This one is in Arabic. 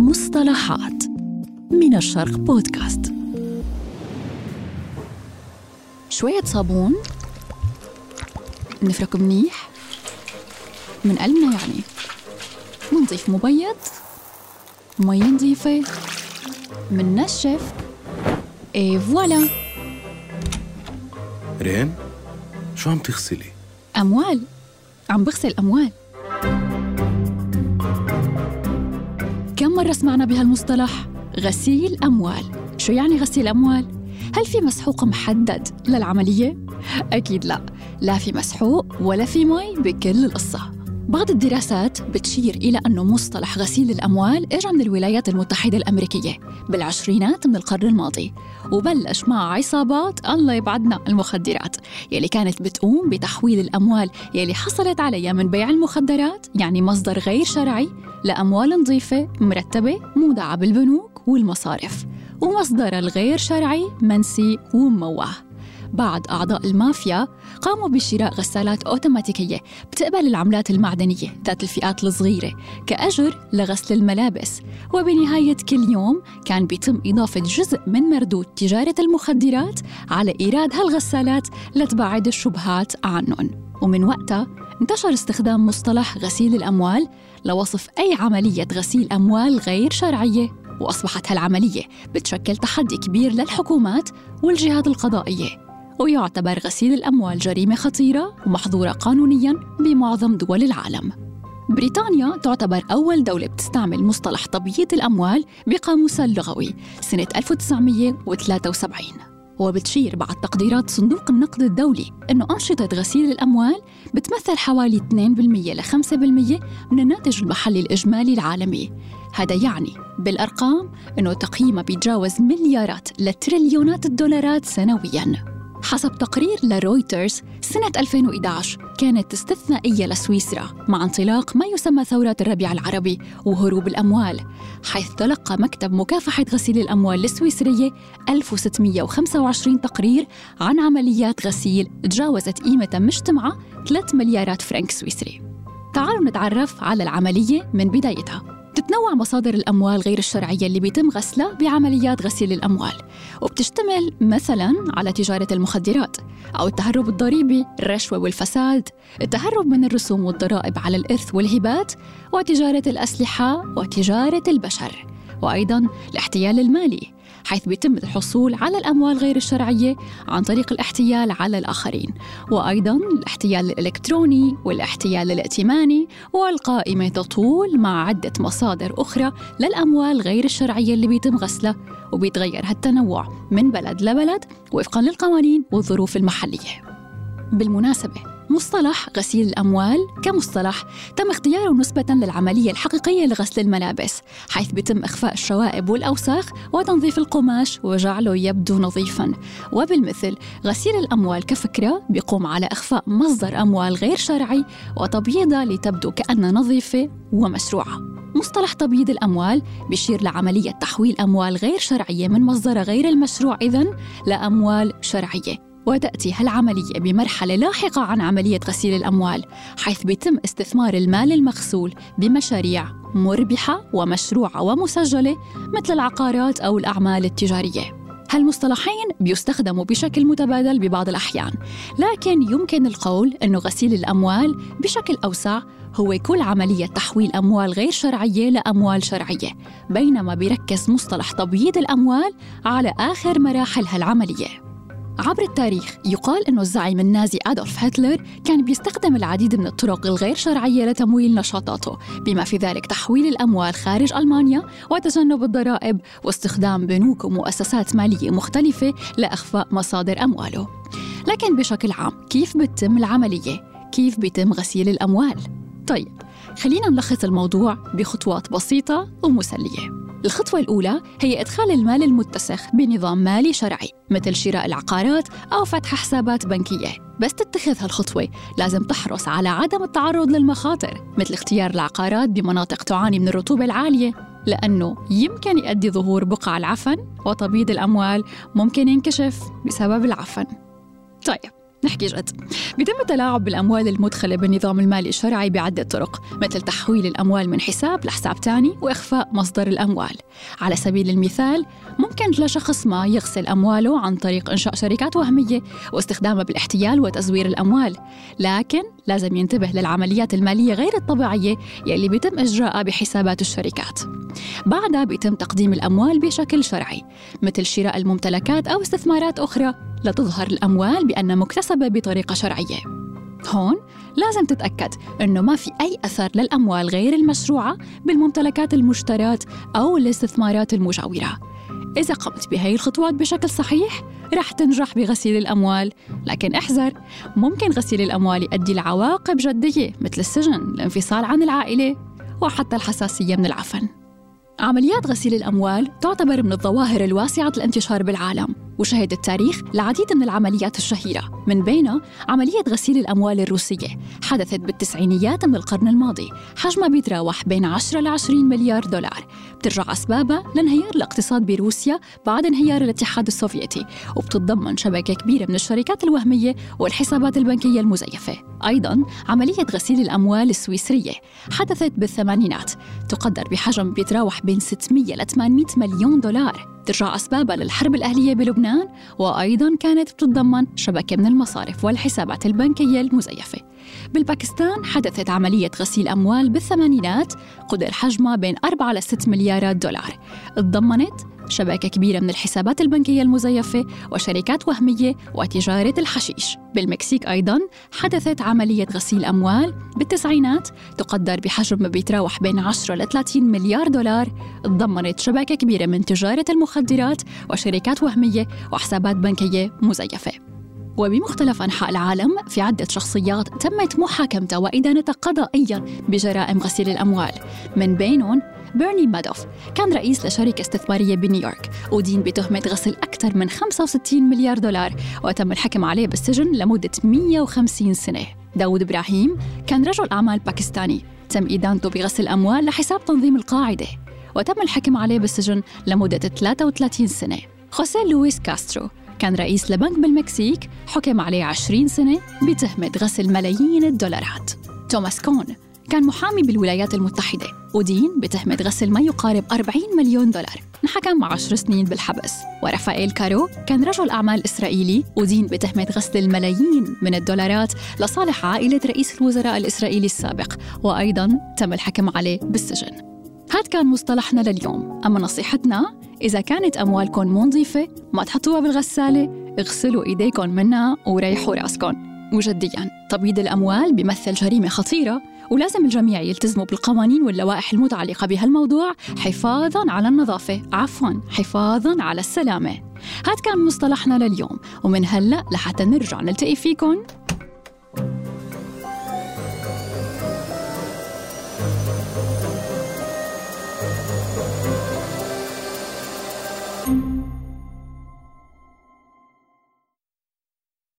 مصطلحات من الشرق بودكاست. شوية صابون. نفرك منيح. من قلبنا يعني. منضيف مبيض. مي نظيفة. مننشف et voilà ريم شو عم تغسلي؟ أموال. عم بغسل أموال. مرة سمعنا بهالمصطلح؟ غسيل أموال شو يعني غسيل أموال؟ هل في مسحوق محدد للعملية؟ أكيد لا لا في مسحوق ولا في مي بكل القصة بعض الدراسات بتشير إلى أنه مصطلح غسيل الأموال إجا من الولايات المتحدة الأمريكية بالعشرينات من القرن الماضي وبلش مع عصابات الله يبعدنا المخدرات يلي كانت بتقوم بتحويل الأموال يلي حصلت عليها من بيع المخدرات يعني مصدر غير شرعي لأموال نظيفة مرتبة مودعة بالبنوك والمصارف ومصدر الغير شرعي منسي ومموه بعض أعضاء المافيا قاموا بشراء غسالات أوتوماتيكية بتقبل العملات المعدنية ذات الفئات الصغيرة كأجر لغسل الملابس. وبنهاية كل يوم كان بيتم إضافة جزء من مردود تجارة المخدرات على إيراد هالغسالات لتبعد الشبهات عنهم. ومن وقتها انتشر استخدام مصطلح غسيل الأموال لوصف أي عملية غسيل أموال غير شرعية وأصبحت هالعملية بتشكل تحدي كبير للحكومات والجهات القضائية. ويعتبر غسيل الأموال جريمة خطيرة ومحظورة قانونياً بمعظم دول العالم. بريطانيا تعتبر أول دولة بتستعمل مصطلح تبييض الأموال بقاموسها اللغوي سنة 1973 وبتشير بعد تقديرات صندوق النقد الدولي أنه أنشطة غسيل الأموال بتمثل حوالي 2% ل 5% من الناتج المحلي الإجمالي العالمي. هذا يعني بالأرقام أنه تقييمها بيتجاوز مليارات لتريليونات الدولارات سنوياً. حسب تقرير لرويترز سنة 2011 كانت استثنائية لسويسرا مع انطلاق ما يسمى ثورة الربيع العربي وهروب الأموال حيث تلقى مكتب مكافحة غسيل الأموال السويسرية 1625 تقرير عن عمليات غسيل تجاوزت قيمة مجتمعة 3 مليارات فرنك سويسري. تعالوا نتعرف على العملية من بدايتها. بتتنوع مصادر الأموال غير الشرعية اللي بيتم غسلها بعمليات غسيل الأموال وبتشتمل مثلا على تجارة المخدرات أو التهرب الضريبي الرشوة والفساد التهرب من الرسوم والضرائب على الإرث والهبات وتجارة الأسلحة وتجارة البشر وأيضا الاحتيال المالي. حيث بيتم الحصول على الأموال غير الشرعية عن طريق الاحتيال على الآخرين وأيضا الاحتيال الإلكتروني والاحتيال الائتماني والقائمة تطول مع عدة مصادر أخرى للأموال غير الشرعية اللي بيتم غسلها وبيتغير هالتنوع من بلد لبلد وفقا للقوانين والظروف المحلية. بالمناسبة مصطلح غسيل الأموال كمصطلح تم اختياره نسبة للعملية الحقيقية لغسل الملابس حيث بيتم إخفاء الشوائب والأوساخ وتنظيف القماش وجعله يبدو نظيفاً. وبالمثل غسيل الأموال كفكرة بيقوم على إخفاء مصدر أموال غير شرعي وتبييضها لتبدو كأنها نظيفة ومشروعة. مصطلح تبييض الأموال بيشير لعملية تحويل أموال غير شرعية من مصدرها غير المشروع إذن لأموال شرعية. وتأتي هالعملية بمرحلة لاحقة عن عملية غسيل الأموال حيث بيتم استثمار المال المغسول بمشاريع مربحة ومشروعة ومسجلة مثل العقارات أو الأعمال التجارية. هالمصطلحين بيستخدموا بشكل متبادل ببعض الأحيان لكن يمكن القول أنه غسيل الأموال بشكل أوسع هو كل عملية تحويل أموال غير شرعية لأموال شرعية بينما بيركز مصطلح تبييض الأموال على آخر مراحل هالعملية. عبر التاريخ يقال أنه الزعيم النازي أدولف هتلر كان بيستخدم العديد من الطرق الغير شرعية لتمويل نشاطاته بما في ذلك تحويل الأموال خارج ألمانيا وتجنب الضرائب واستخدام بنوك ومؤسسات مالية مختلفة لإخفاء مصادر أمواله لكن بشكل عام كيف بتتم العملية؟ كيف بيتم غسيل الأموال؟ طيب خلينا نلخص الموضوع بخطوات بسيطة ومسلية الخطوة الأولى هي إدخال المال المتسخ بنظام مالي شرعي مثل شراء العقارات أو فتح حسابات بنكية. بس تتخذ هالخطوة لازم تحرص على عدم التعرض للمخاطر مثل اختيار العقارات بمناطق تعاني من الرطوبة العالية لأنه يمكن يؤدي ظهور بقع العفن وتبييض الأموال ممكن ينكشف بسبب العفن. طيب نحكي جد. بيتم التلاعب بالأموال المدخلة بالنظام المالي الشرعي بعدة طرق مثل تحويل الأموال من حساب لحساب تاني وإخفاء مصدر الأموال. على سبيل المثال ممكن لشخص ما يغسل أمواله عن طريق إنشاء شركات وهمية واستخدامها بالاحتيال وتزوير الأموال لكن لازم ينتبه للعمليات المالية غير الطبيعية يلي بيتم إجراءها بحسابات الشركات. بعدها بيتم تقديم الأموال بشكل شرعي مثل شراء الممتلكات أو استثمارات أخرى لتظهر الأموال بأنها مكتسبة بطريقة شرعية. هون لازم تتأكد أنه ما في أي أثر للأموال غير المشروعة بالممتلكات المشترات أو الاستثمارات المجاورة. إذا قمت بهي الخطوات بشكل صحيح رح تنجح بغسيل الأموال. لكن احذر ممكن غسيل الأموال يؤدي لعواقب جدية مثل السجن الانفصال عن العائلة وحتى الحساسية من العفن. عمليات غسيل الأموال تعتبر من الظواهر الواسعة الانتشار بالعالم. وشهد التاريخ العديد من العمليات الشهيرة. من بينها عملية غسيل الأموال الروسية حدثت بالتسعينيات من القرن الماضي حجمها بيتراوح بين 10 ل 20 مليار دولار. بترجع أسبابها لانهيار الاقتصاد بروسيا بعد انهيار الاتحاد السوفيتي وبتتضمن شبكة كبيرة من الشركات الوهمية والحسابات البنكية المزيفة. أيضا عملية غسيل الأموال السويسرية حدثت بالثمانينات تقدر بحجم بيتراوح بين 600 ل 800 مليون دولار. ترجع أسبابها للحرب الأهلية بلبنان وأيضا كانت بتتضمن شبكة من المصارف والحسابات البنكية المزيفة. بالباكستان حدثت عملية غسيل أموال بالثمانينات قدر حجمها بين 4 ل 6 مليارات دولار. تضمنت شبكة كبيرة من الحسابات البنكية المزيفة وشركات وهمية وتجارة الحشيش. بالمكسيك أيضا حدثت عملية غسيل أموال بالتسعينات تقدر بحجم بيتراوح بين 10 ل 30 مليار دولار. تضمنت شبكة كبيرة من تجارة المخدرات وشركات وهمية وحسابات بنكية مزيفة. وبمختلف أنحاء العالم في عدة شخصيات تمت محاكمتها وإدانتها قضائيا بجرائم غسيل الأموال. من بينهم بيرني مادوف كان رئيس لشركة استثمارية بنيويورك ودين بتهمة غسل أكثر من 65 مليار دولار وتم الحكم عليه بالسجن لمدة 150 سنة. داود إبراهيم كان رجل أعمال باكستاني تم إدانته بغسل أموال لحساب تنظيم القاعدة وتم الحكم عليه بالسجن لمدة 33 سنة. خوسيه لويس كاسترو كان رئيس لبنك بالمكسيك حكم عليه 20 سنة بتهمة غسل ملايين الدولارات. توماس كون كان محامي بالولايات المتحدة ودين بتهمة غسل ما يقارب 40 مليون دولار. انحكم 10 سنين بالحبس. ورافائيل كارو كان رجل أعمال إسرائيلي ودين بتهمة غسل الملايين من الدولارات لصالح عائلة رئيس الوزراء الإسرائيلي السابق وأيضا تم الحكم عليه بالسجن. هاد كان مصطلحنا لليوم. أما نصيحتنا إذا كانت أموالكم منظيفة ما تحطوها بالغسالة اغسلوا إيديكم منها وريحوا راسكم وجديا تبييض الأموال بيمثل جريمة خطيرة ولازم الجميع يلتزموا بالقوانين واللوائح المتعلقة بهالموضوع. حفاظا على النظافة. عفوا. حفاظا على السلامة. هاد كان مصطلحنا لليوم. ومن هلأ لحتى نرجع نلتقي فيكم.